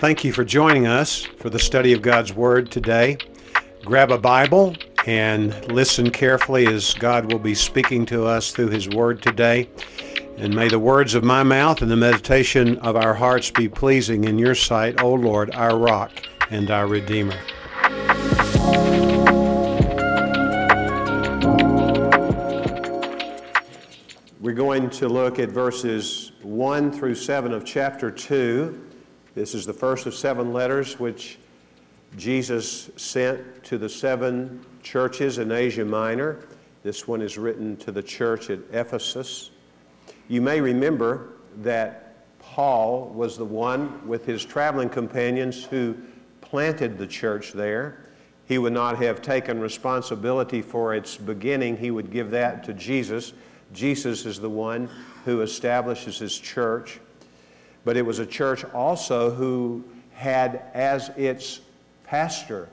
Thank you for joining us for the study of God's Word today. Grab a Bible and listen carefully as God will be speaking to us through His Word today. And may the words of my mouth and the meditation of our hearts be pleasing in your sight, O Lord, our rock and our Redeemer. We're going to look at verses 1 through 7 of chapter 2. This is the first of seven letters which Jesus sent to the seven churches in Asia Minor. This one is written to the church at Ephesus. You may remember that Paul was the one with his traveling companions who planted the church there. He would not have taken responsibility for its beginning, he would give that to Jesus. Jesus is the one who establishes his church but it was a church also who had as its pastor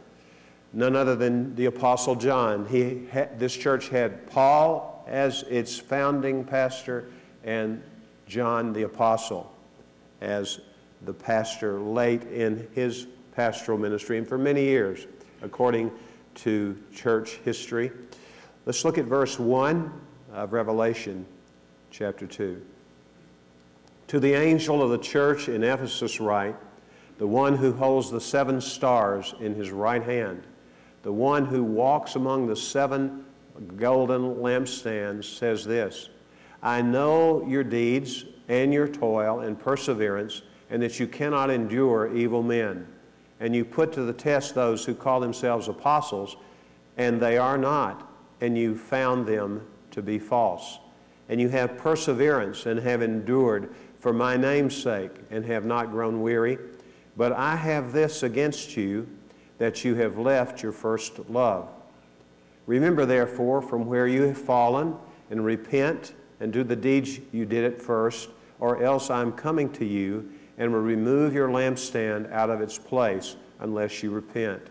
none other than the Apostle John. He had, this church had Paul as its founding pastor and John the Apostle as the pastor late in his pastoral ministry and for many years, according to church history. Let's look at verse 1 of Revelation chapter 2. To the angel of the church in Ephesus, write, the one who holds the seven stars in his right hand, the one who walks among the seven golden lampstands, says this I know your deeds and your toil and perseverance, and that you cannot endure evil men. And you put to the test those who call themselves apostles, and they are not, and you found them to be false. And you have perseverance and have endured for my name's sake and have not grown weary. But I have this against you, that you have left your first love. Remember, therefore, from where you have fallen, and repent and do the deeds you did at first, or else I'm coming to you and will remove your lampstand out of its place unless you repent.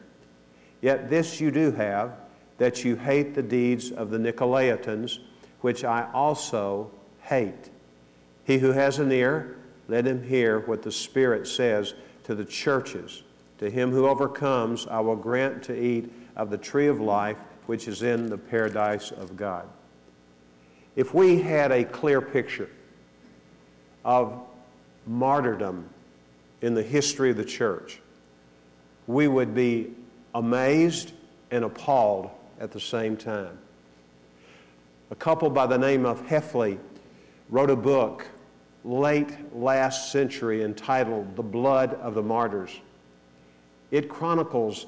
Yet this you do have, that you hate the deeds of the Nicolaitans, which I also hate. He who has an ear, let him hear what the Spirit says to the churches. To him who overcomes, I will grant to eat of the tree of life, which is in the paradise of God. If we had a clear picture of martyrdom in the history of the church, we would be amazed and appalled at the same time. A couple by the name of Hefley wrote a book late last century entitled The Blood of the Martyrs. It chronicles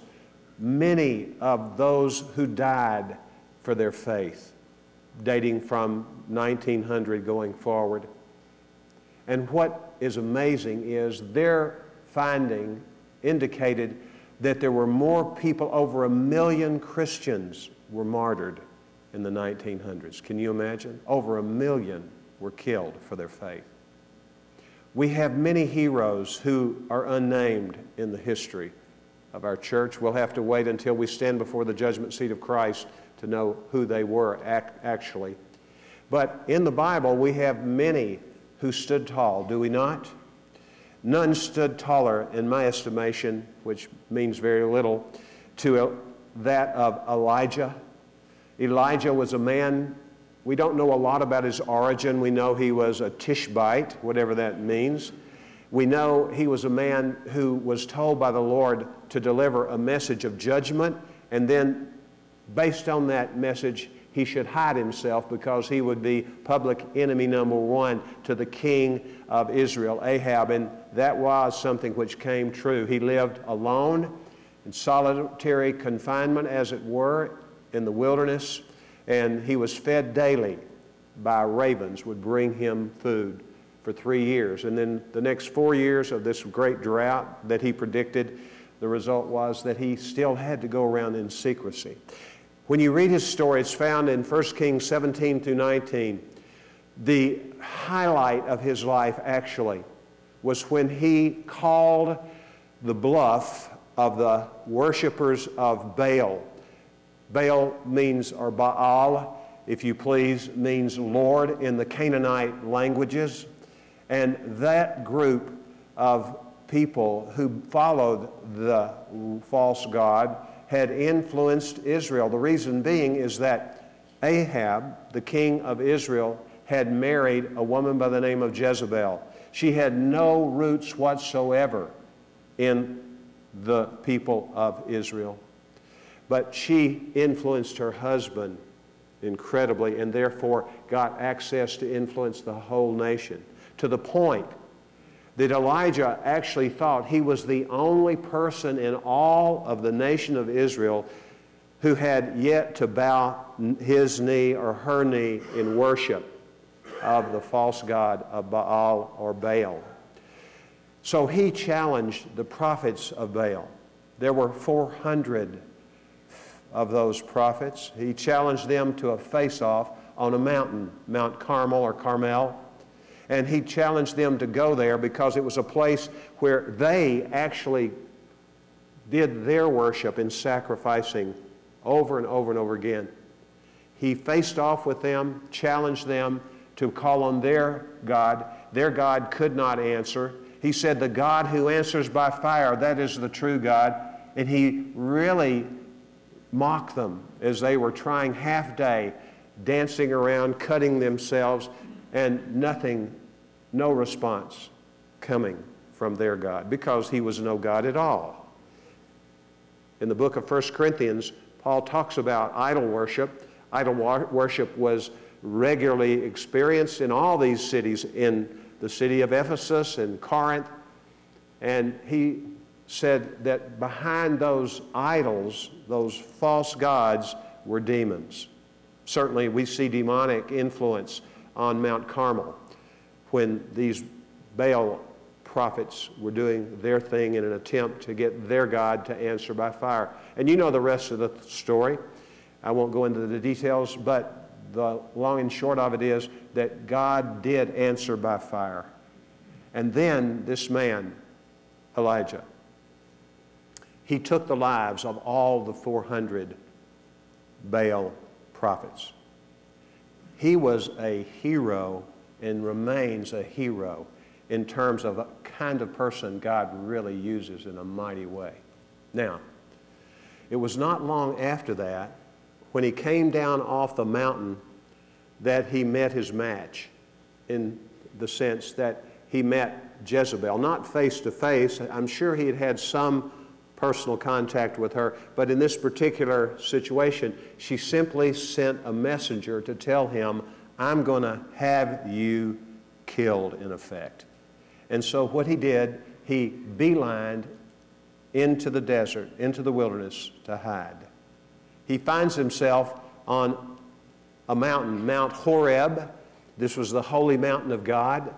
many of those who died for their faith, dating from 1900 going forward. And what is amazing is their finding indicated that there were more people, over a million Christians were martyred in the 1900s. Can you imagine? Over a million were killed for their faith. We have many heroes who are unnamed in the history of our church. We'll have to wait until we stand before the judgment seat of Christ to know who they were actually. But in the Bible, we have many who stood tall, do we not? None stood taller, in my estimation, which means very little, to that of Elijah. Elijah was a man we don't know a lot about his origin. We know he was a Tishbite, whatever that means. We know he was a man who was told by the Lord to deliver a message of judgment, and then, based on that message, he should hide himself because he would be public enemy number one to the king of Israel, Ahab. And that was something which came true. He lived alone in solitary confinement, as it were, in the wilderness and he was fed daily by ravens would bring him food for three years. And then the next four years of this great drought that he predicted the result was that he still had to go around in secrecy. When you read his story it's found in 1 kings 17 through 19 the highlight of his life actually was when he called the bluff of the worshippers of baal Baal means, or Baal, if you please, means Lord in the Canaanite languages. And that group of people who followed the false God had influenced Israel. The reason being is that Ahab, the king of Israel, had married a woman by the name of Jezebel. She had no roots whatsoever in the people of Israel. But she influenced her husband incredibly and therefore got access to influence the whole nation to the point that Elijah actually thought he was the only person in all of the nation of Israel who had yet to bow his knee or her knee in worship of the false god of Baal or Baal. So he challenged the prophets of Baal. There were 400 of those prophets. He challenged them to a face off on a mountain, Mount Carmel or Carmel. And he challenged them to go there because it was a place where they actually did their worship in sacrificing over and over and over again. He faced off with them, challenged them to call on their God. Their God could not answer. He said, The God who answers by fire, that is the true God. And he really mocked them as they were trying half day, dancing around, cutting themselves, and nothing, no response coming from their God because he was no God at all. In the book of 1 Corinthians, Paul talks about idol worship. Idol worship was regularly experienced in all these cities, in the city of Ephesus and Corinth. And he said that behind those idols, those false gods, were demons. Certainly, we see demonic influence on Mount Carmel when these Baal prophets were doing their thing in an attempt to get their God to answer by fire. And you know the rest of the story. I won't go into the details, but the long and short of it is that God did answer by fire. And then this man, Elijah, he took the lives of all the 400 Baal prophets. He was a hero and remains a hero in terms of a kind of person God really uses in a mighty way. Now, it was not long after that when he came down off the mountain that he met his match in the sense that he met Jezebel, not face to face. I'm sure he had had some personal contact with her. But in this particular situation, she simply sent a messenger to tell him, I'm going to have you killed, in effect. And so what he did, he beelined into the desert, into the wilderness to hide. He finds himself on a mountain, Mount Horeb. This was the holy mountain of God.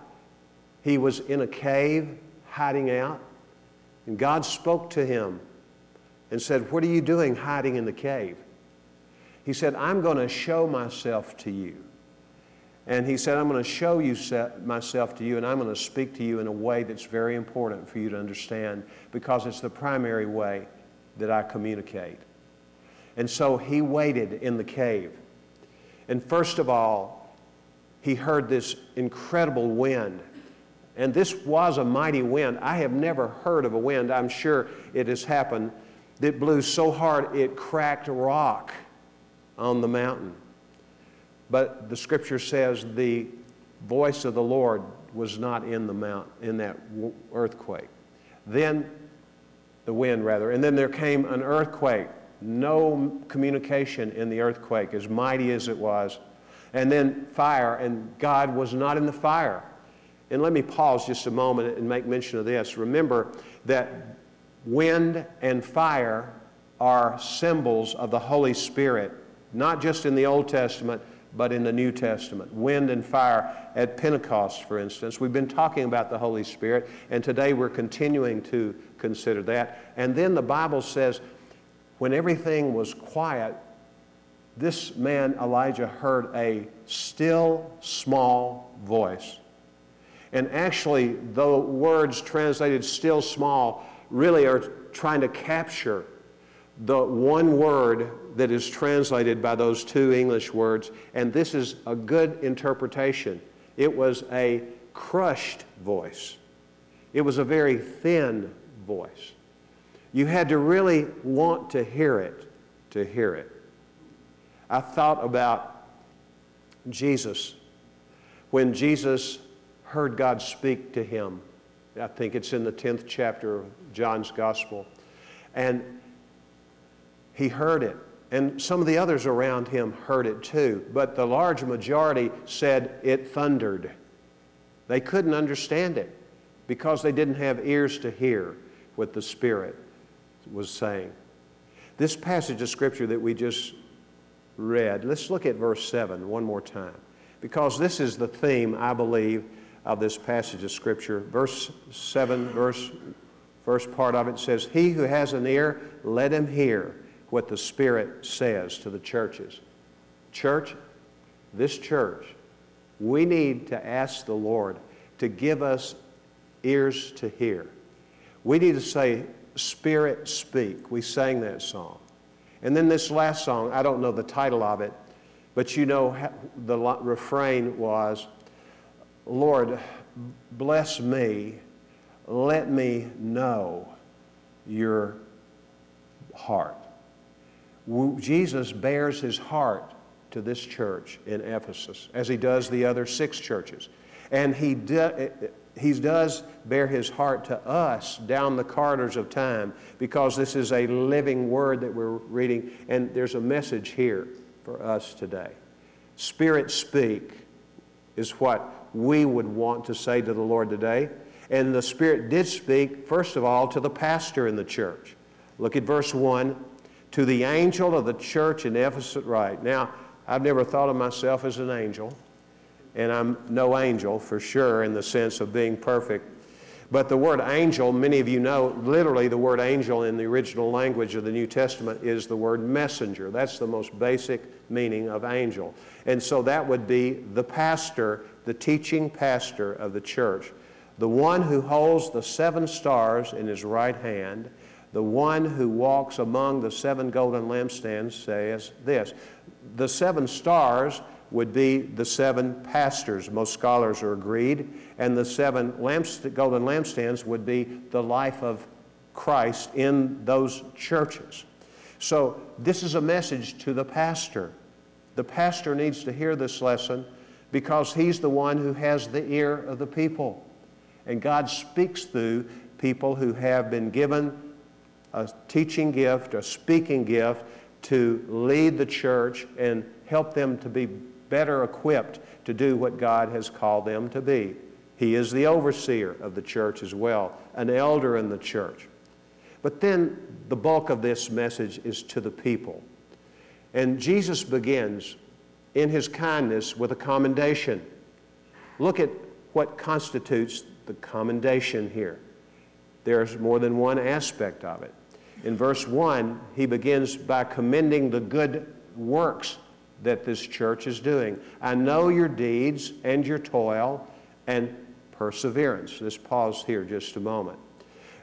He was in a cave, hiding out. And God spoke to him and said, What are you doing hiding in the cave? He said, I'm going to show myself to you. And he said, I'm going to show you myself to you, and I'm going to speak to you in a way that's very important for you to understand because it's the primary way that I communicate. And so he waited in the cave. And first of all, he heard this incredible wind and this was a mighty wind. I have never heard of a wind, I'm sure it has happened, that blew so hard it cracked rock on the mountain. But the scripture says the voice of the Lord was not in the mount in that earthquake. Then the wind rather, and then there came an earthquake. No communication in the earthquake, as mighty as it was. And then fire, and God was not in the fire. And let me pause just a moment and make mention of this. Remember that wind and fire are symbols of the Holy Spirit, not just in the Old Testament, but in the New Testament. Wind and fire at Pentecost, for instance. We've been talking about the Holy Spirit, and today we're continuing to consider that. And then the Bible says, when everything was quiet, this man, Elijah, heard a still small voice and actually, the words translated still small really are trying to capture the one word that is translated by those two English words, and this is a good interpretation. It was a crushed voice. It was a very thin voice. You had to really want to hear it to hear it. I thought about Jesus when Jesus heard God speak to him. I think it's in the 10th chapter of John's Gospel. And he heard it. And some of the others around him heard it too. But the large majority said it thundered. They couldn't understand it because they didn't have ears to hear what the Spirit was saying. This passage of Scripture that we just read, let's look at verse 7 one more time because this is the theme, I believe, of this passage of Scripture. Verse 7, verse, first part of it says, He who has an ear, let him hear what the Spirit says to the churches. Church, this church, we need to ask the Lord to give us ears to hear. We need to say, Spirit, speak. We sang that song. And then this last song, I don't know the title of it, but you know the refrain was, Lord, bless me, let me know your heart. Jesus bears his heart to this church in Ephesus, as he does the other six churches. And he, do, eh, eh, he does bear his heart to us down the corridors of time because this is a living word that we're reading, and there's a message here for us today. Spirit speak is what we would want to say to the Lord today. And the Spirit did speak, first of all, to the pastor in the church. Look at verse 1 to the angel of the church in Ephesus, right. Now, I've never thought of myself as an angel, and I'm no angel for sure in the sense of being perfect. But the word angel, many of you know, literally the word angel in the original language of the New Testament is the word messenger. That's the most basic meaning of angel. And so that would be the pastor, the teaching pastor of the church, the one who holds the seven stars in his right hand the one who walks among the seven golden lampstands says this The seven stars would be the seven pastors. Most scholars are agreed. And the seven golden lampstands would be the life of Christ in those churches. So, this is a message to the pastor. The pastor needs to hear this lesson because he's the one who has the ear of the people. And God speaks through people who have been given a teaching gift, a speaking gift to lead the church and help them to be better equipped to do what God has called them to be. He is the overseer of the church as well, an elder in the church. But then the bulk of this message is to the people. And Jesus begins in his kindness with a commendation. Look at what constitutes the commendation here. There's more than one aspect of it. In verse 1, he begins by commending the good works that this church is doing. I know your deeds and your toil and perseverance. Let's pause here just a moment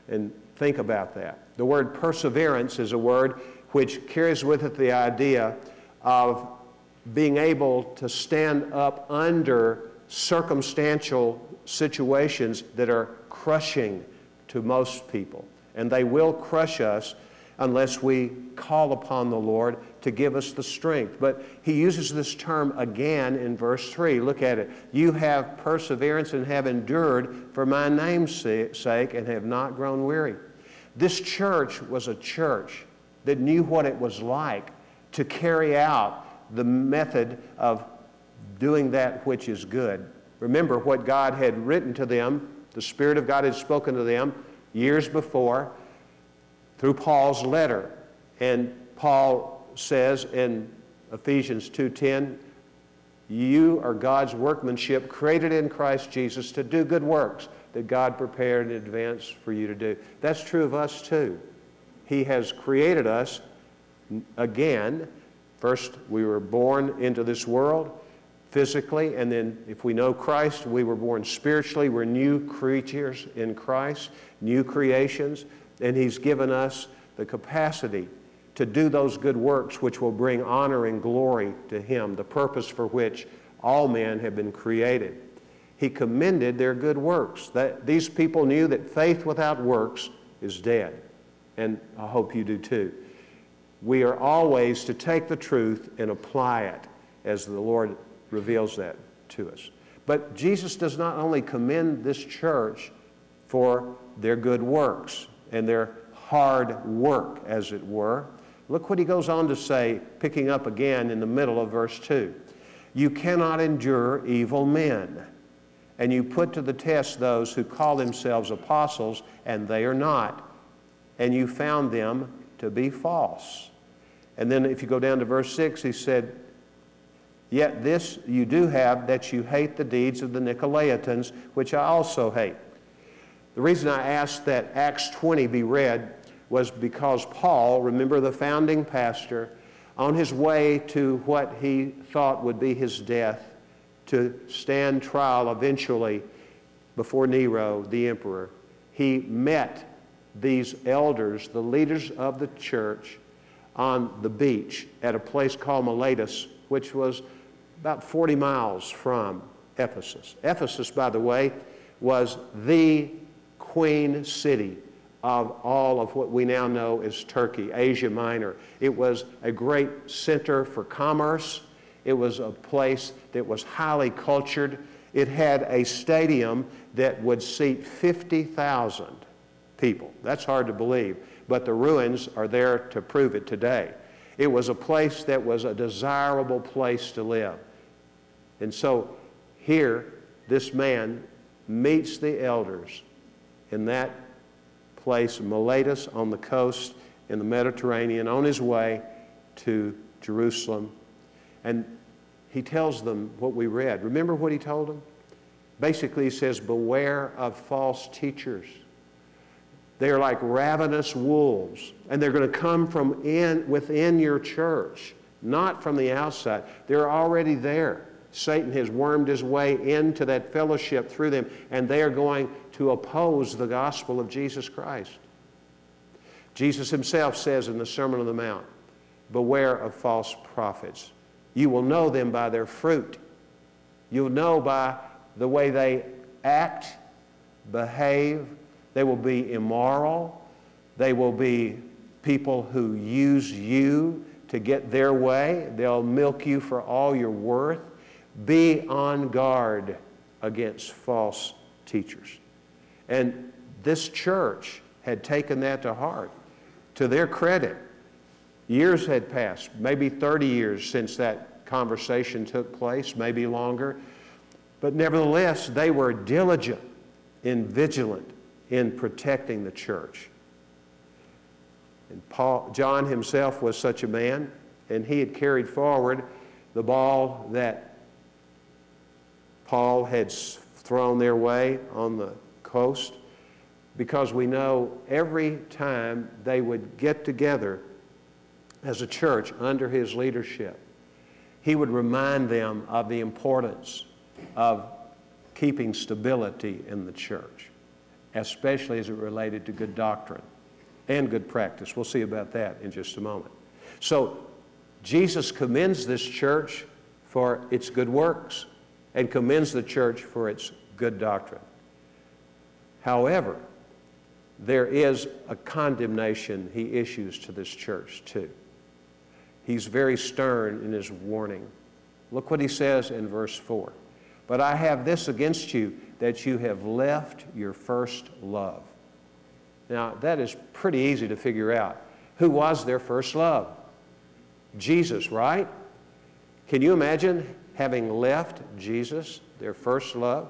and think about that. The word perseverance is a word which carries with it the idea of being able to stand up under circumstantial situations that are crushing to most people and they will crush us unless we call upon the Lord to give us the strength. But he uses this term again in verse 3. Look at it. You have perseverance and have endured for my name's sake and have not grown weary. This church was a church that knew what it was like to carry out the method of doing that which is good. Remember what God had written to them, the Spirit of God had spoken to them years before through Paul's letter. And Paul says in Ephesians 2:10, "You are God's workmanship created in Christ Jesus to do good works that God prepared in advance for you to do." That's true of us too. He has created us again. First, we were born into this world physically, and then if we know Christ, we were born spiritually. We're new creatures in Christ, new creations, and He's given us the capacity to do those good works which will bring honor and glory to Him, the purpose for which all men have been created. He commended their good works. That, these people knew that faith without works is dead. And I hope you do too. We are always to take the truth and apply it as the Lord reveals that to us. But Jesus does not only commend this church for their good works and their hard work, as it were. Look what he goes on to say, picking up again in the middle of verse 2. You cannot endure evil men, and you put to the test those who call themselves apostles, and they are not, and you found them to be false. And then if you go down to verse 6, he said, Yet this you do have, that you hate the deeds of the Nicolaitans, which I also hate. The reason I asked that Acts 20 be read was because Paul, remember the founding pastor, on his way to what he thought would be his death, to stand trial eventually before Nero, the emperor, he met these elders, the leaders of the church, on the beach at a place called Miletus, which was about 40 miles from Ephesus. Ephesus, by the way, was the queen city of all of what we now know as Turkey, Asia Minor. It was a great center for commerce. It was a place that was highly cultured. It had a stadium that would seat 50,000 people. That's hard to believe, but the ruins are there to prove it today. It was a place that was a desirable place to live. And so here, this man meets the elders in that place, Miletus, on the coast in the Mediterranean, on his way to Jerusalem. And he tells them what we read. Remember what he told them? Basically, he says, Beware of false teachers. They are like ravenous wolves, and they're going to come from in, within your church, not from the outside. They're already there. Satan has wormed his way into that fellowship through them, and they are going to oppose the gospel of Jesus Christ. Jesus himself says in the Sermon on the Mount, Beware of false prophets. You will know them by their fruit. You'll know by the way they act, behave. They will be immoral. They will be people who use you to get their way. They'll milk you for all you're worth. Be on guard against false teachers. And this church had taken that to heart. To their credit, years had passed, maybe 30 years since that conversation took place, maybe longer. But nevertheless, they were diligent and vigilant in protecting the church. And Paul, John himself was such a man, and he had carried forward the ball that Paul had thrown their way on the coast because we know every time they would get together as a church under his leadership, he would remind them of the importance of keeping stability in the church, especially as it related to good doctrine and good practice. We'll see about that in just a moment. So, Jesus commends this church for its good works and commends the church for its good doctrine. However, there is a condemnation he issues to this church too. He's very stern in his warning. Look what he says in verse 4. But I have this against you, that you have left your first love. Now, that is pretty easy to figure out. Who was their first love? Jesus, right? Can you imagine having left Jesus, their first love?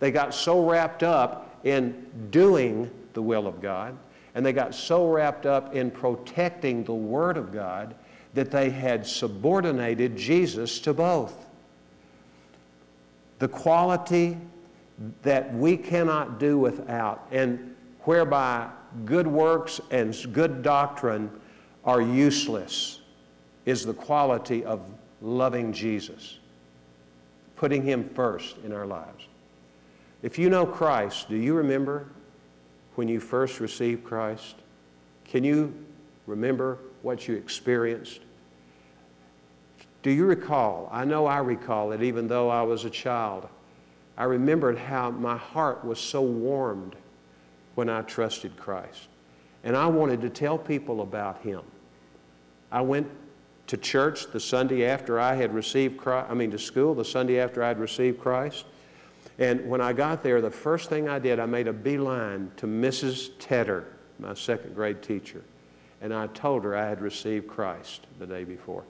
They got so wrapped up in doing the will of God, and they got so wrapped up in protecting the Word of God that they had subordinated Jesus to both. The quality that we cannot do without, and whereby good works and good doctrine are useless, is the quality of loving Jesus, putting Him first in our lives. If you know Christ, do you remember when you first received Christ? Can you remember what you experienced? Do you recall? I know I recall it even though I was a child. I remembered how my heart was so warmed when I trusted Christ. And I wanted to tell people about Him. I went to church the Sunday after I had received Christ, I mean, to school the Sunday after I had received Christ. And when I got there, the first thing I did, I made a beeline to Mrs. Tedder, my second grade teacher. And I told her I had received Christ the day before.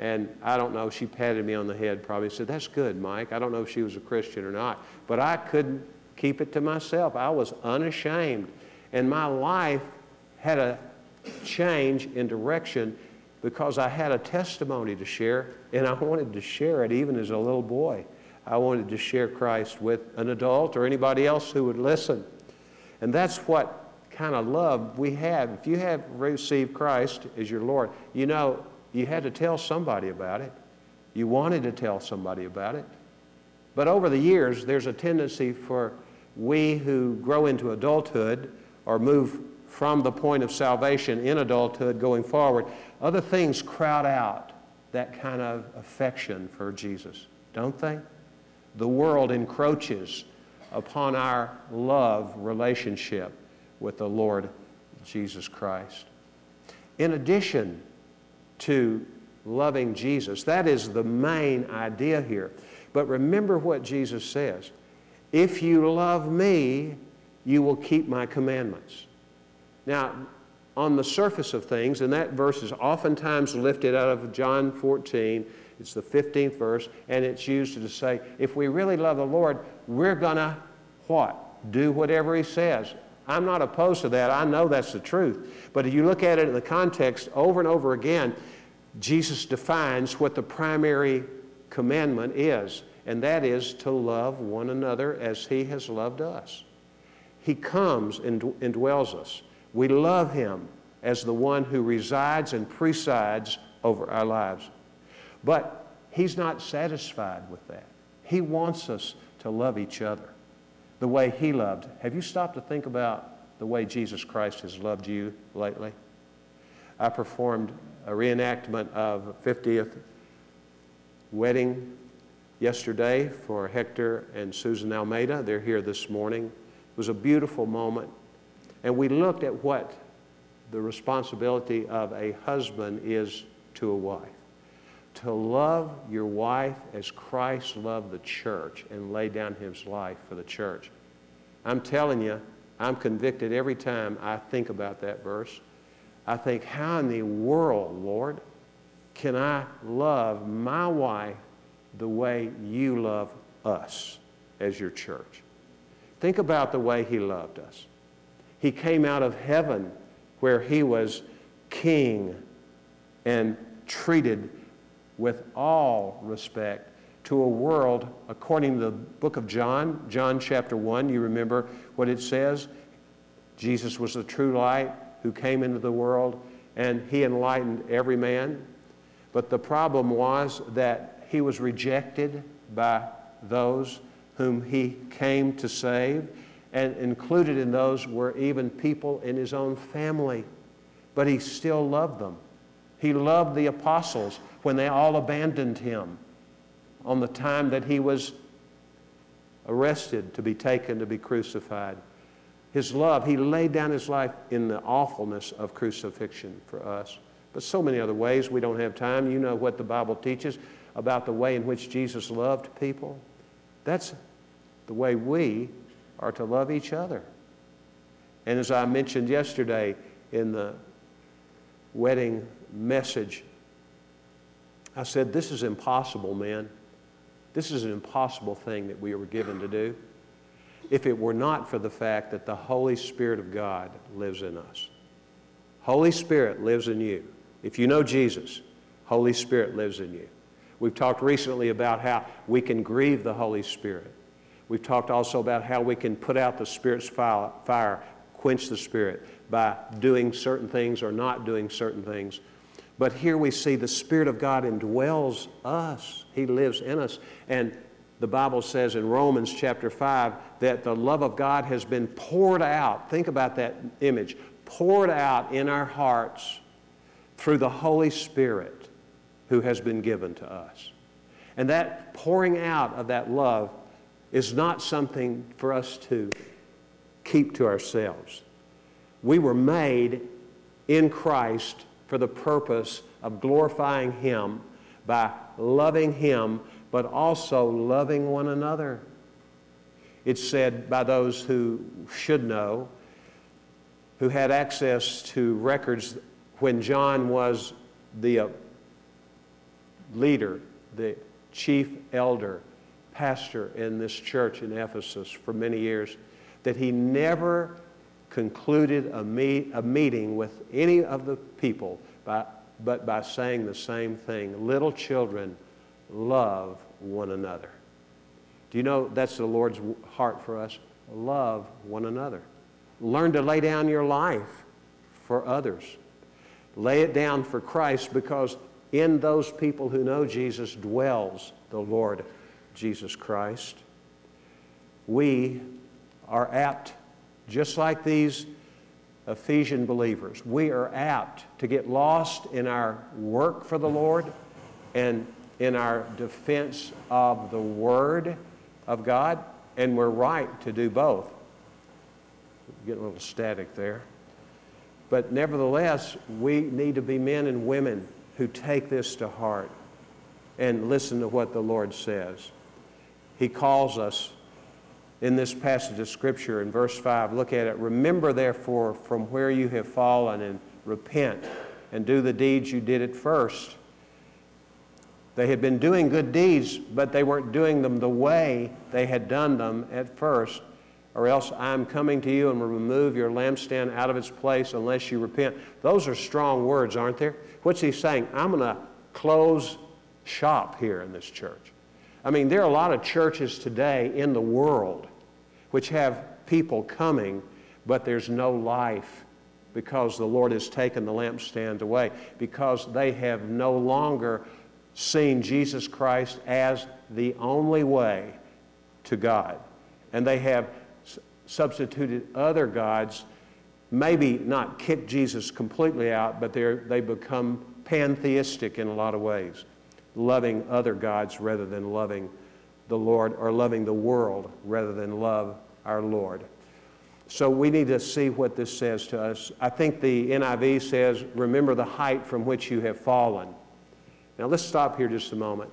And I don't know, she patted me on the head, probably said, That's good, Mike. I don't know if she was a Christian or not. But I couldn't keep it to myself. I was unashamed. And my life had a change in direction because I had a testimony to share, and I wanted to share it even as a little boy. I wanted to share Christ with an adult or anybody else who would listen. And that's what kind of love we have. If you have received Christ as your Lord, you know, you had to tell somebody about it. You wanted to tell somebody about it. But over the years, there's a tendency for we who grow into adulthood or move from the point of salvation in adulthood going forward, other things crowd out that kind of affection for Jesus, don't they? The world encroaches upon our love relationship with the Lord Jesus Christ. In addition to loving Jesus, that is the main idea here. But remember what Jesus says if you love me, you will keep my commandments. Now, on the surface of things, and that verse is oftentimes lifted out of John 14, it's the 15th verse, and it's used to say, if we really love the Lord, we're going to what? Do whatever He says. I'm not opposed to that. I know that's the truth. But if you look at it in the context over and over again, Jesus defines what the primary commandment is and that is to love one another as He has loved us. He comes and indwells us. We love Him as the one who resides and presides over our lives. But He's not satisfied with that. He wants us to love each other the way He loved. Have you stopped to think about the way Jesus Christ has loved you lately? I performed a reenactment of 50th wedding yesterday for Hector and Susan Almeida. They're here this morning. It was a beautiful moment. And we looked at what the responsibility of a husband is to a wife. To love your wife as Christ loved the church and laid down his life for the church. I'm telling you, I'm convicted every time I think about that verse. I think, how in the world, Lord, can I love my wife the way you love us as your church. Think about the way he loved us. He came out of heaven where he was king and treated with all respect to a world, according to the book of John, John chapter 1, you remember what it says? Jesus was the true light who came into the world and he enlightened every man. But the problem was that he was rejected by those whom he came to save, and included in those were even people in his own family. But he still loved them. He loved the apostles when they all abandoned him on the time that he was arrested to be taken to be crucified. His love, he laid down his life in the awfulness of crucifixion for us. But so many other ways, we don't have time. You know what the Bible teaches about the way in which Jesus loved people. That's the way we are to love each other. And as I mentioned yesterday in the wedding message, I said, This is impossible, man. This is an impossible thing that we were given to do if it were not for the fact that the Holy Spirit of God lives in us. Holy Spirit lives in you. If you know Jesus, Holy Spirit lives in you. We've talked recently about how we can grieve the Holy Spirit. We've talked also about how we can put out the Spirit's fire, quench the Spirit by doing certain things or not doing certain things. But here we see the Spirit of God indwells us, He lives in us. And the Bible says in Romans chapter 5 that the love of God has been poured out. Think about that image poured out in our hearts through the Holy Spirit who has been given to us. And that pouring out of that love is not something for us to keep to ourselves. We were made in Christ for the purpose of glorifying Him by loving Him, but also loving one another. It's said by those who should know, who had access to records when John was the uh, leader, the chief elder, pastor in this church in Ephesus for many years, that he never concluded a, meet, a meeting with any of the people by, but by saying the same thing Little children, love one another. Do you know that's the Lord's heart for us? Love one another. Learn to lay down your life for others. Lay it down for Christ because in those people who know Jesus dwells the Lord Jesus Christ. We are apt, just like these Ephesian believers, we are apt to get lost in our work for the Lord and in our defense of the Word of God, and we're right to do both. Getting a little static there. But nevertheless, we need to be men and women who take this to heart and listen to what the Lord says. He calls us in this passage of Scripture in verse 5. Look at it. Remember, therefore, from where you have fallen and repent and do the deeds you did at first. They had been doing good deeds, but they weren't doing them the way they had done them at first. Or else I'm coming to you and will remove your lampstand out of its place unless you repent. Those are strong words, aren't there? What's he saying? I'm going to close shop here in this church. I mean, there are a lot of churches today in the world which have people coming, but there's no life because the Lord has taken the lampstand away, because they have no longer seen Jesus Christ as the only way to God. And they have substituted other gods, maybe not kicked Jesus completely out, but they become pantheistic in a lot of ways, loving other gods rather than loving the Lord, or loving the world rather than love our Lord. So we need to see what this says to us. I think the NIV says, Remember the height from which you have fallen. Now let's stop here just a moment.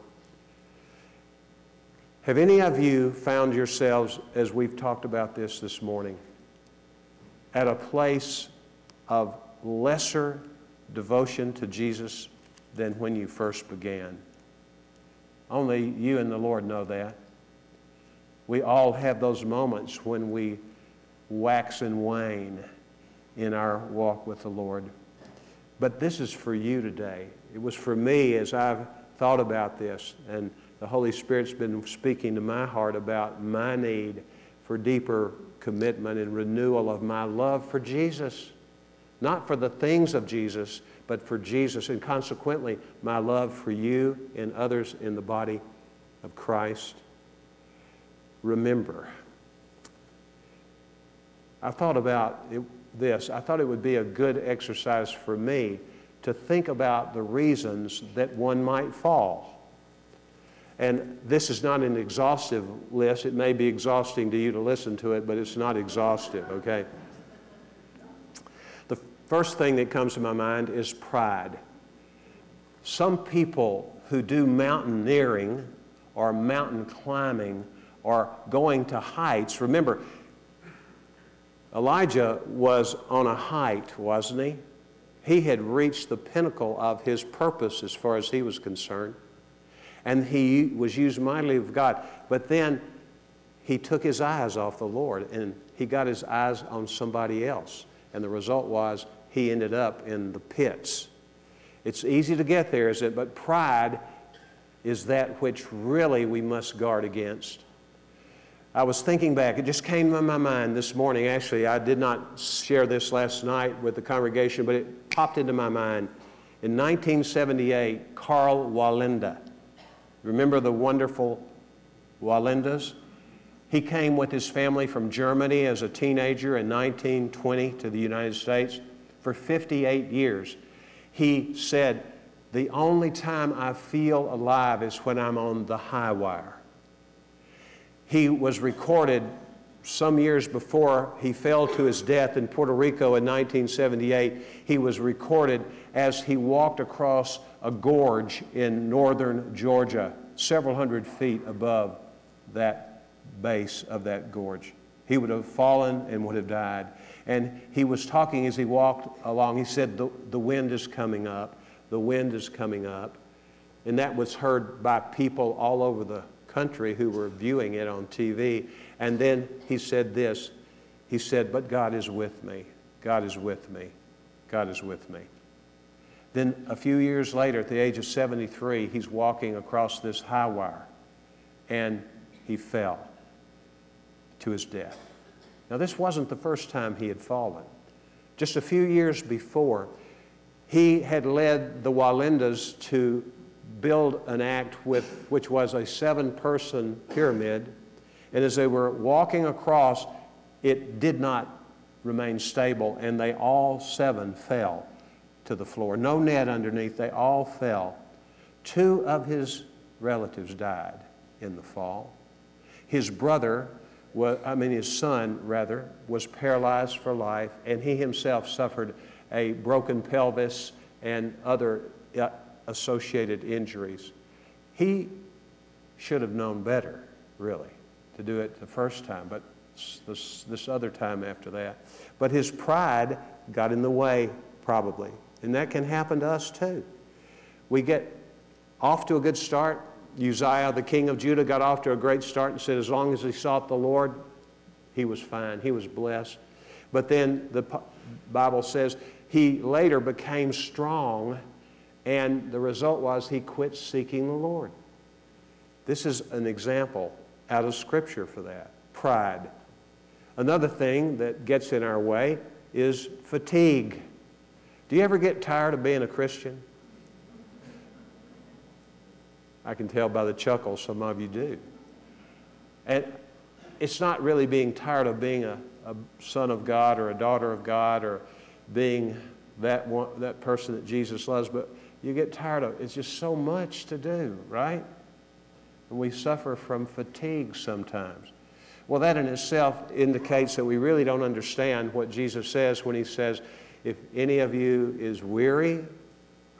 Have any of you found yourselves, as we've talked about this this morning, at a place of lesser devotion to Jesus than when you first began? Only you and the Lord know that. We all have those moments when we wax and wane in our walk with the Lord. But this is for you today. It was for me as I've thought about this, and the Holy Spirit's been speaking to my heart about my need for deeper commitment and renewal of my love for Jesus. Not for the things of Jesus, but for Jesus, and consequently, my love for you and others in the body of Christ. Remember. I thought about it, this. I thought it would be a good exercise for me to think about the reasons that one might fall. And this is not an exhaustive list. It may be exhausting to you to listen to it, but it's not exhaustive, okay? First thing that comes to my mind is pride. Some people who do mountaineering or mountain climbing or going to heights, remember, Elijah was on a height, wasn't he? He had reached the pinnacle of his purpose as far as he was concerned. And he was used mightily of God. But then he took his eyes off the Lord and he got his eyes on somebody else. And the result was he ended up in the pits. It's easy to get there, is it? But pride is that which really we must guard against. I was thinking back, it just came to my mind this morning. Actually, I did not share this last night with the congregation, but it popped into my mind. In 1978, Karl Wallenda, remember the wonderful Wallendas? He came with his family from Germany as a teenager in 1920 to the United States for 58 years. He said, The only time I feel alive is when I'm on the high wire. he was recorded some years before he fell to his death in Puerto Rico in 1978. He was recorded as he walked across a gorge in northern Georgia, several hundred feet above that base of that gorge. He would have fallen and would have died. And he was talking as he walked along. He said, The, the wind is coming up. The wind is coming up. And that was heard by people all over the country who were viewing it on TV. And then he said this He said, But God is with me. God is with me. God is with me. Then a few years later, at the age of 73, he's walking across this high wire and he fell to his death. Now, this wasn't the first time he had fallen. Just a few years before, he had led the Wallendas to build an act with, which was a seven person pyramid. And as they were walking across, it did not remain stable, and they all seven fell to the floor. No net underneath, they all fell. Two of his relatives died in the fall. His brother, was, I mean, his son, rather, was paralyzed for life, and he himself suffered a broken pelvis and other uh, associated injuries. He should have known better, really, to do it the first time, but this, this other time after that. But his pride got in the way, probably. And that can happen to us too. We get off to a good start. Uzziah, the king of Judah, got off to a great start and said, as long as he sought the Lord, he was fine. He was blessed. But then the Bible says he later became strong and the result was he quit seeking the Lord. This is an example out of Scripture for that pride. Another thing that gets in our way is fatigue. Do you ever get tired of being a Christian? I can tell by the chuckle some of you do. And it's not really being tired of being a, a son of God or a daughter of God or being that, one, that person that Jesus loves, but you get tired of it. It's just so much to do, right? And we suffer from fatigue sometimes. Well, that in itself indicates that we really don't understand what Jesus says when he says, If any of you is weary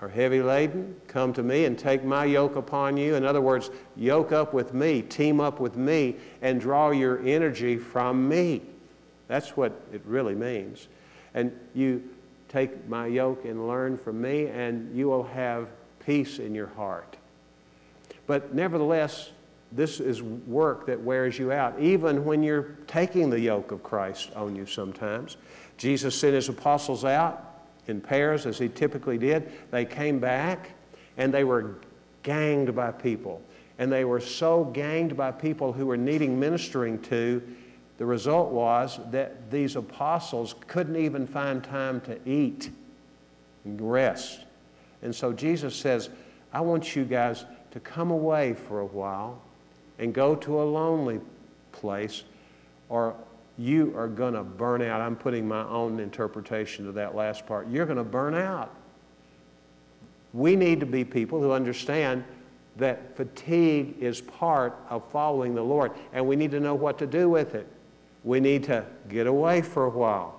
or heavy laden, come to me and take my yoke upon you. In other words, yoke up with me, team up with me, and draw your energy from me. That's what it really means. And you Take my yoke and learn from me, and you will have peace in your heart. But nevertheless, this is work that wears you out, even when you're taking the yoke of Christ on you sometimes. Jesus sent his apostles out in pairs, as he typically did. They came back, and they were ganged by people. And they were so ganged by people who were needing ministering to the result was that these apostles couldn't even find time to eat and rest. And so Jesus says, I want you guys to come away for a while and go to a lonely place, or you are going to burn out. I'm putting my own interpretation to that last part. You're going to burn out. We need to be people who understand that fatigue is part of following the Lord, and we need to know what to do with it we need to get away for a while.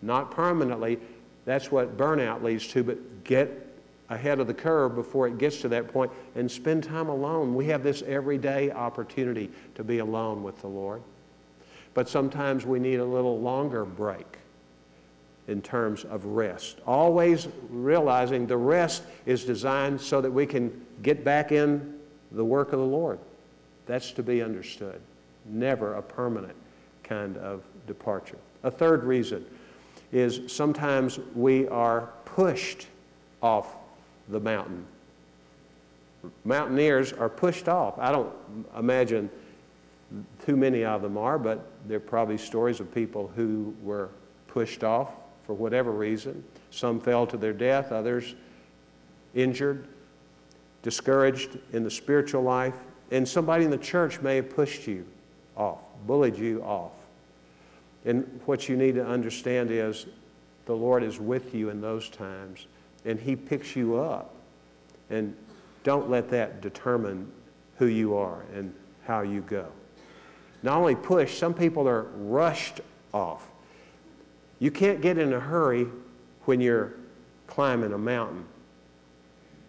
Not permanently. That's what burnout leads to, but get ahead of the curve before it gets to that point and spend time alone. We have this everyday opportunity to be alone with the Lord. But sometimes we need a little longer break in terms of rest. Always realizing the rest is designed so that we can get back in the work of the Lord. That's to be understood. Never a permanent kind of departure. A third reason is sometimes we are pushed off the mountain. Mountaineers are pushed off. I don't imagine too many of them are, but there are probably stories of people who were pushed off for whatever reason. Some fell to their death, others injured, discouraged in the spiritual life, and somebody in the church may have pushed you off, bullied you off. And what you need to understand is the Lord is with you in those times, and He picks you up. And don't let that determine who you are and how you go. Not only pushed, some people are rushed off. You can't get in a hurry when you're climbing a mountain.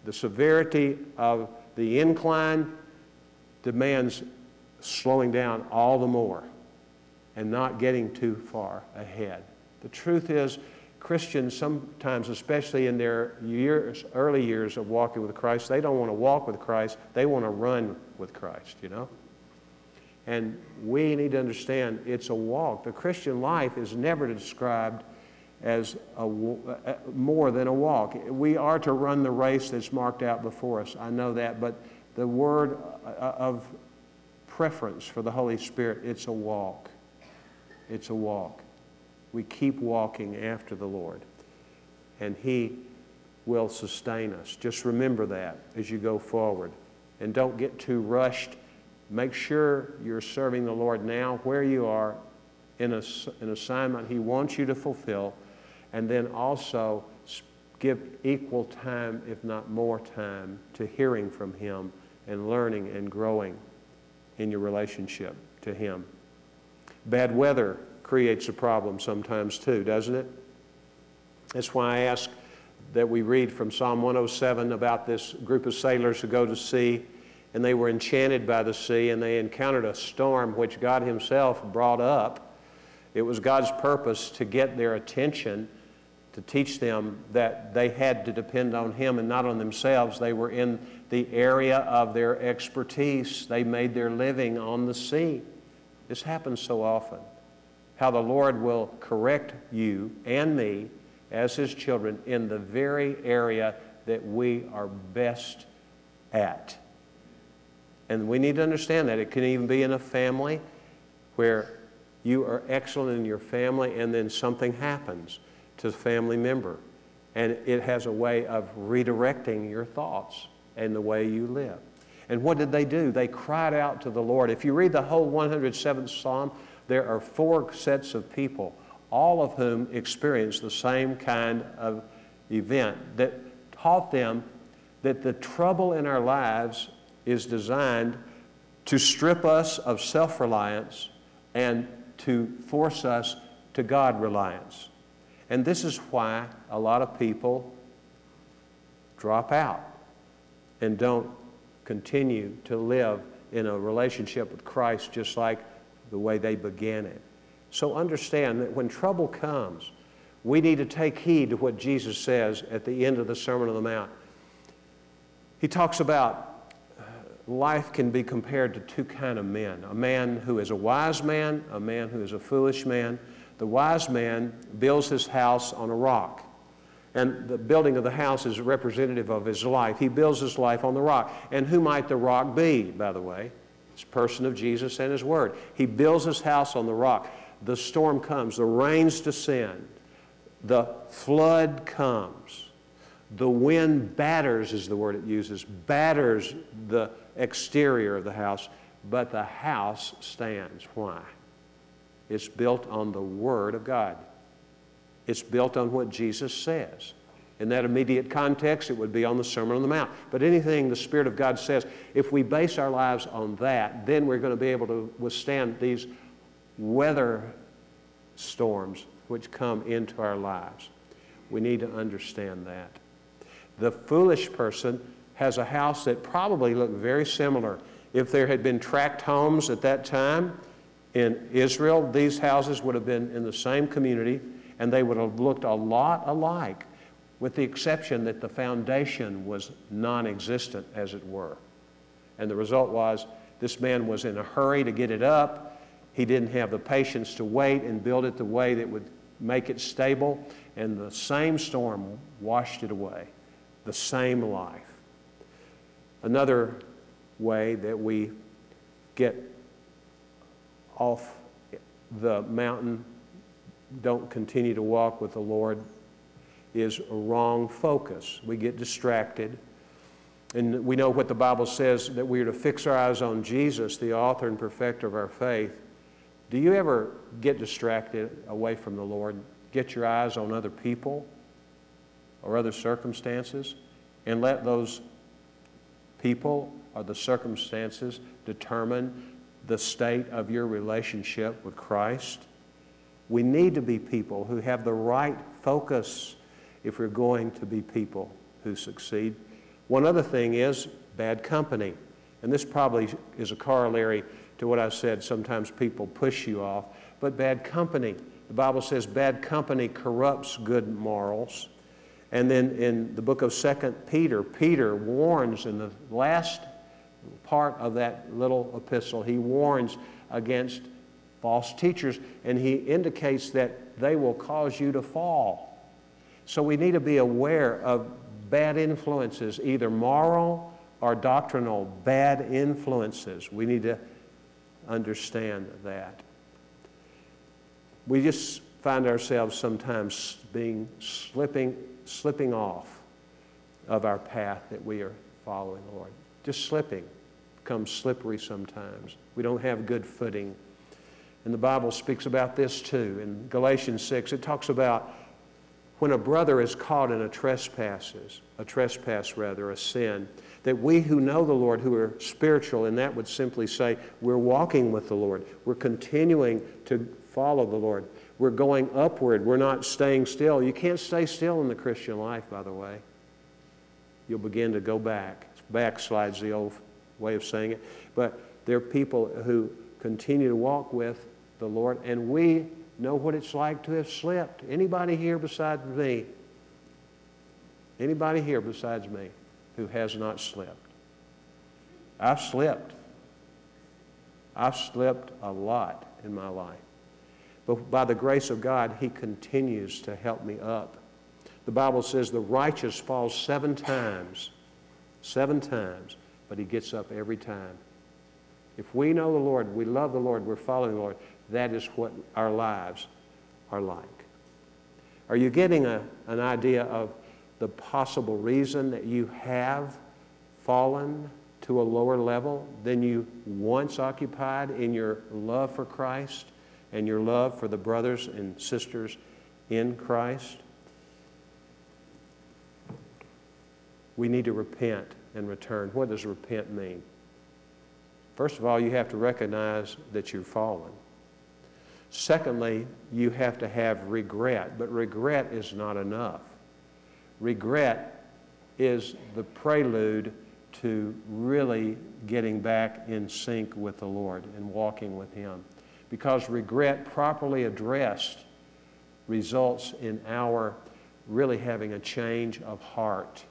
The severity of the incline demands slowing down all the more and not getting too far ahead. The truth is, Christians sometimes, especially in their years, early years of walking with Christ, they don't want to walk with Christ, they want to run with Christ, you know? And we need to understand it's a walk. The Christian life is never described as a, uh, more than a walk. We are to run the race that's marked out before us. I know that, but the word uh, of preference for the Holy Spirit, it's a walk. It's a walk. We keep walking after the Lord, and He will sustain us. Just remember that as you go forward. And don't get too rushed. Make sure you're serving the Lord now where you are in a, an assignment He wants you to fulfill, and then also give equal time, if not more time, to hearing from Him and learning and growing in your relationship to Him. Bad weather creates a problem sometimes too, doesn't it? That's why I ask that we read from Psalm 107 about this group of sailors who go to sea and they were enchanted by the sea and they encountered a storm which God Himself brought up. It was God's purpose to get their attention, to teach them that they had to depend on Him and not on themselves. They were in the area of their expertise, they made their living on the sea. This happens so often. How the Lord will correct you and me as His children in the very area that we are best at. And we need to understand that. It can even be in a family where you are excellent in your family and then something happens to a family member. And it has a way of redirecting your thoughts and the way you live. And what did they do? They cried out to the Lord. If you read the whole 107th Psalm, there are four sets of people, all of whom experienced the same kind of event that taught them that the trouble in our lives is designed to strip us of self reliance and to force us to God reliance. And this is why a lot of people drop out and don't continue to live in a relationship with Christ just like the way they began it. So understand that when trouble comes, we need to take heed to what Jesus says at the end of the Sermon on the Mount. He talks about life can be compared to two kind of men a man who is a wise man a man who is a foolish man the wise man builds his house on a rock and the building of the house is representative of his life. He builds his life on the rock. And who might the rock be, by the way? It's the person of Jesus and his word. He builds his house on the rock. The storm comes, the rains descend, the flood comes. The wind batters, is the word it uses, batters the exterior of the house, but the house stands. Why? It's built on the Word of God. It's built on what Jesus says. In that immediate context, it would be on the Sermon on the Mount. But anything the Spirit of God says, if we base our lives on that, then we're going to be able to withstand these weather storms which come into our lives. We need to understand that. The foolish person has a house that probably looked very similar. If there had been tract homes at that time in Israel, these houses would have been in the same community and they would have looked a lot alike, with the exception that the foundation was non existent, as it were. And the result was this man was in a hurry to get it up. He didn't have the patience to wait and build it the way that would make it stable, and the same storm washed it away. The same life. Another way that we get off the mountain don't continue to walk with the Lord is a wrong focus. We get distracted. And we know what the Bible says that we are to fix our eyes on Jesus, the author and perfecter of our faith. Do you ever get distracted away from the Lord? Get your eyes on other people or other circumstances and let those people or the circumstances determine the state of your relationship with Christ. We need to be people who have the right focus if we're going to be people who succeed. One other thing is bad company. And this probably is a corollary to what I said. Sometimes people push you off. But bad company. The Bible says bad company corrupts good morals. And then in the book of Second Peter, Peter warns in the last part of that little epistle, he warns against false teachers and he indicates that they will cause you to fall. So we need to be aware of bad influences, either moral or doctrinal, bad influences. We need to understand that. We just find ourselves sometimes being slipping, slipping off of our path that we are following, Lord. Just slipping becomes slippery sometimes. We don't have good footing. And the Bible speaks about this too. In Galatians 6, it talks about when a brother is caught in a trespasses, a trespass rather, a sin, that we who know the Lord, who are spiritual, and that would simply say we're walking with the Lord, we're continuing to follow the Lord, we're going upward, we're not staying still. You can't stay still in the Christian life, by the way. You'll begin to go back. Backslide's the old way of saying it. But there are people who continue to walk with the Lord, and we know what it's like to have slipped. Anybody here besides me? Anybody here besides me who has not slipped? I've slipped. I've slipped a lot in my life. But by the grace of God, He continues to help me up. The Bible says the righteous falls seven times, seven times, but he gets up every time. If we know the Lord, we love the Lord, we're following the Lord, that is what our lives are like. Are you getting a, an idea of the possible reason that you have fallen to a lower level than you once occupied in your love for Christ and your love for the brothers and sisters in Christ? We need to repent and return. What does repent mean? First of all, you have to recognize that you've fallen. Secondly, you have to have regret, but regret is not enough. Regret is the prelude to really getting back in sync with the Lord and walking with Him. Because regret, properly addressed, results in our really having a change of heart.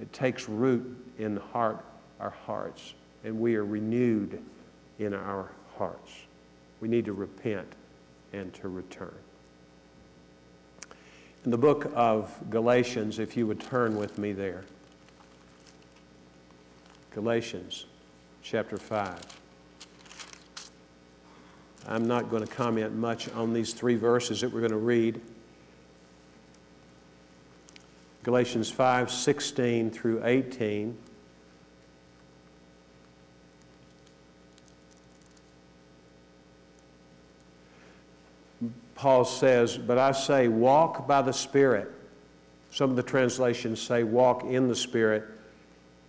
It takes root in the heart, our hearts, and we are renewed in our hearts. We need to repent and to return. In the book of Galatians, if you would turn with me there. Galatians chapter 5. I'm not going to comment much on these three verses that we're going to read. Galatians 5 16 through 18. Paul says, But I say, walk by the Spirit. Some of the translations say, walk in the Spirit.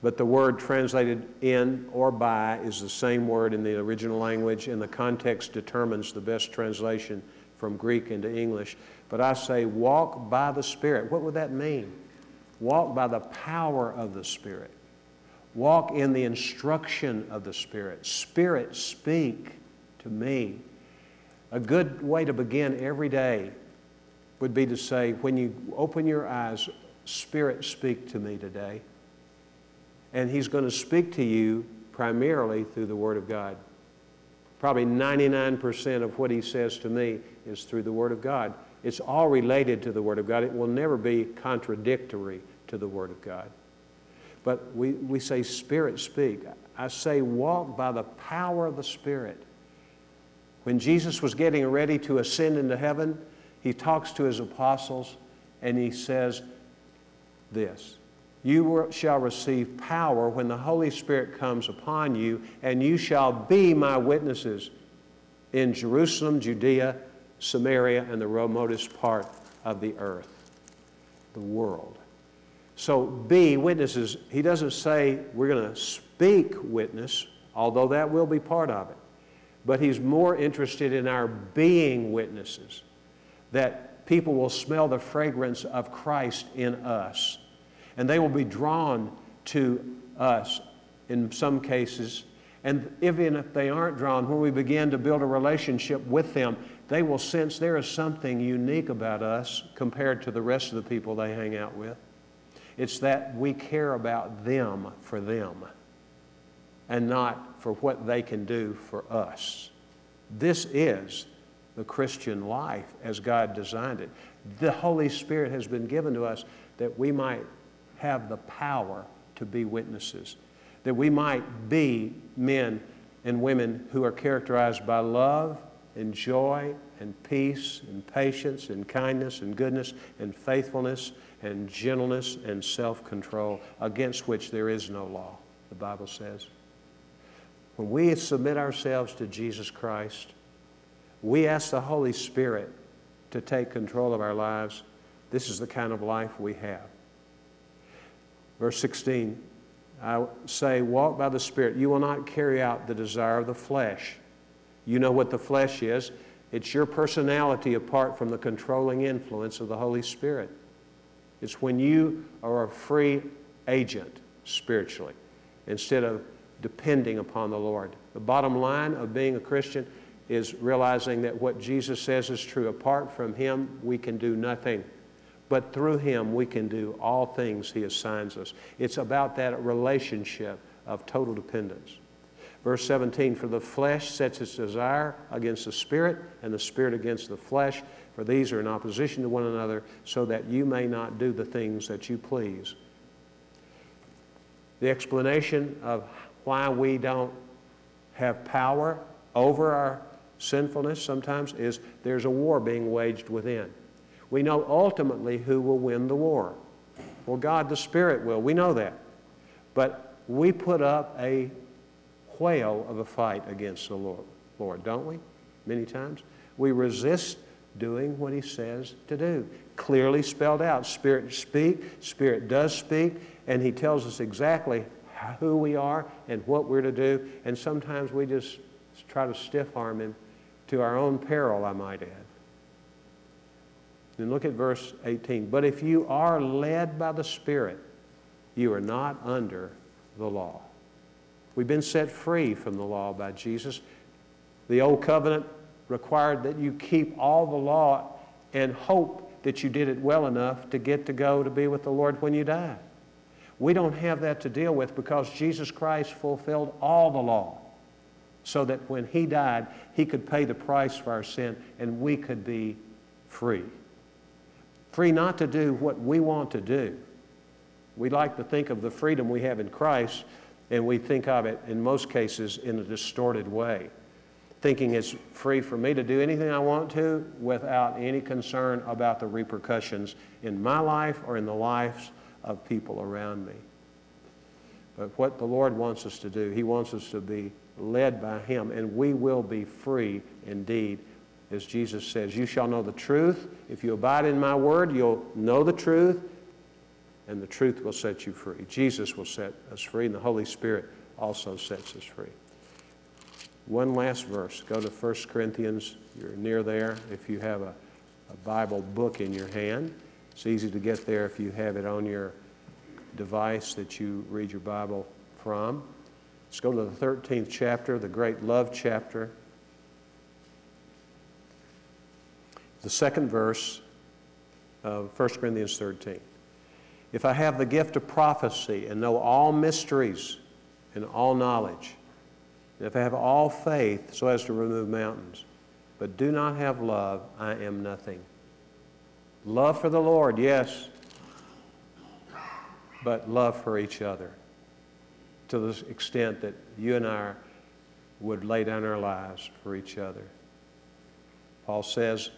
But the word translated in or by is the same word in the original language, and the context determines the best translation from Greek into English. But I say, walk by the Spirit. What would that mean? Walk by the power of the Spirit. Walk in the instruction of the Spirit. Spirit, speak to me. A good way to begin every day would be to say, when you open your eyes, Spirit, speak to me today. And He's going to speak to you primarily through the Word of God. Probably 99% of what He says to me is through the Word of God. It's all related to the Word of God. It will never be contradictory to the Word of God. But we, we say, Spirit, speak. I say, walk by the power of the Spirit. When Jesus was getting ready to ascend into heaven, he talks to his apostles and he says this You shall receive power when the Holy Spirit comes upon you, and you shall be my witnesses in Jerusalem, Judea, Samaria, and the remotest part of the earth, the world. So, be witnesses. He doesn't say we're going to speak witness, although that will be part of it. but He's more interested in our being witnesses, that people will smell the fragrance of Christ in us, and they will be drawn to us in some cases. And even if they aren't drawn, when we begin to build a relationship with them, they will sense there is something unique about us compared to the rest of the people they hang out with. It's that we care about them for them and not for what they can do for us. This is the Christian life as God designed it. The Holy Spirit has been given to us that we might have the power to be witnesses, that we might be men and women who are characterized by love and joy and peace and patience and kindness and goodness and faithfulness and gentleness and self control, against which there is no law, the Bible says. When we submit ourselves to Jesus Christ, we ask the Holy Spirit to take control of our lives. This is the kind of life we have. Verse 16, I say, walk by the Spirit. You will not carry out the desire of the flesh. You know what the flesh is it's your personality apart from the controlling influence of the Holy Spirit. It's when you are a free agent spiritually instead of depending upon the Lord. The bottom line of being a Christian is realizing that what Jesus says is true. Apart from Him, we can do nothing. But through Him, we can do all things He assigns us. It's about that relationship of total dependence. Verse 17 For the flesh sets its desire against the Spirit, and the Spirit against the flesh, for these are in opposition to one another, so that you may not do the things that you please. The explanation of why we don't have power over our sinfulness sometimes is there's a war being waged within. We know ultimately who will win the war. Well, God the Spirit will. We know that. But we put up a whale of a fight against the Lord, Lord, don't we? Many times. We resist doing what He says to do. Clearly spelled out. Spirit speak, Spirit does speak, and He tells us exactly who we are and what we're to do. And sometimes we just try to stiff arm Him to our own peril, I might add. Then look at verse 18. But if you are led by the Spirit, you are not under the law. We've been set free from the law by Jesus. The old covenant required that you keep all the law and hope that you did it well enough to get to go to be with the Lord when you die. We don't have that to deal with because Jesus Christ fulfilled all the law so that when He died, He could pay the price for our sin and we could be free. Free not to do what we want to do. We like to think of the freedom we have in Christ and we think of it in most cases in a distorted way, thinking it's free for me to do anything I want to without any concern about the repercussions in my life or in the lives of people around me. But what the Lord wants us to do, He wants us to be led by Him, and we will be free indeed. As Jesus says, You shall know the truth. If you abide in my word, you'll know the truth, and the truth will set you free. Jesus will set us free, and the Holy Spirit also sets us free. One last verse. Go to 1 Corinthians. You're near there if you have a, a Bible book in your hand. It's easy to get there if you have it on your device that you read your Bible from. Let's go to the 13th chapter, the great love chapter. The second verse of 1 Corinthians 13 if I have the gift of prophecy and know all mysteries and all knowledge, and if I have all faith so as to remove mountains, but do not have love, I am nothing. Love for the Lord, yes, but love for each other to the extent that you and I would lay down our lives for each other. Paul says,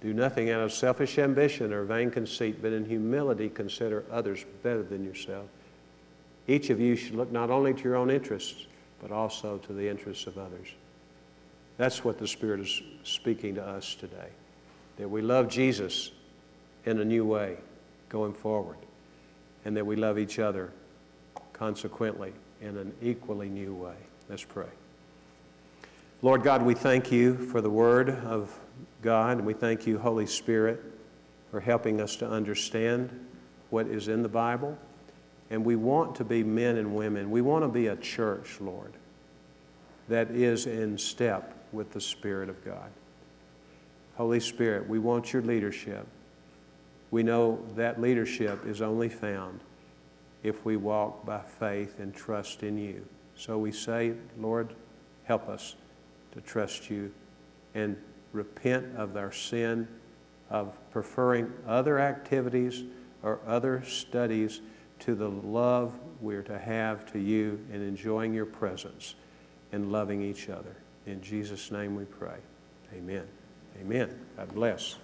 do nothing out of selfish ambition or vain conceit, but in humility consider others better than yourself. Each of you should look not only to your own interests, but also to the interests of others. That's what the Spirit is speaking to us today. That we love Jesus in a new way going forward, and that we love each other consequently in an equally new way. Let's pray. Lord God, we thank you for the Word of God, and we thank you, Holy Spirit, for helping us to understand what is in the Bible. And we want to be men and women. We want to be a church, Lord, that is in step with the Spirit of God. Holy Spirit, we want your leadership. We know that leadership is only found if we walk by faith and trust in you. So we say, Lord, help us to trust you and repent of our sin of preferring other activities or other studies to the love we're to have to you and enjoying your presence and loving each other. In Jesus' name we pray. Amen. Amen. God bless.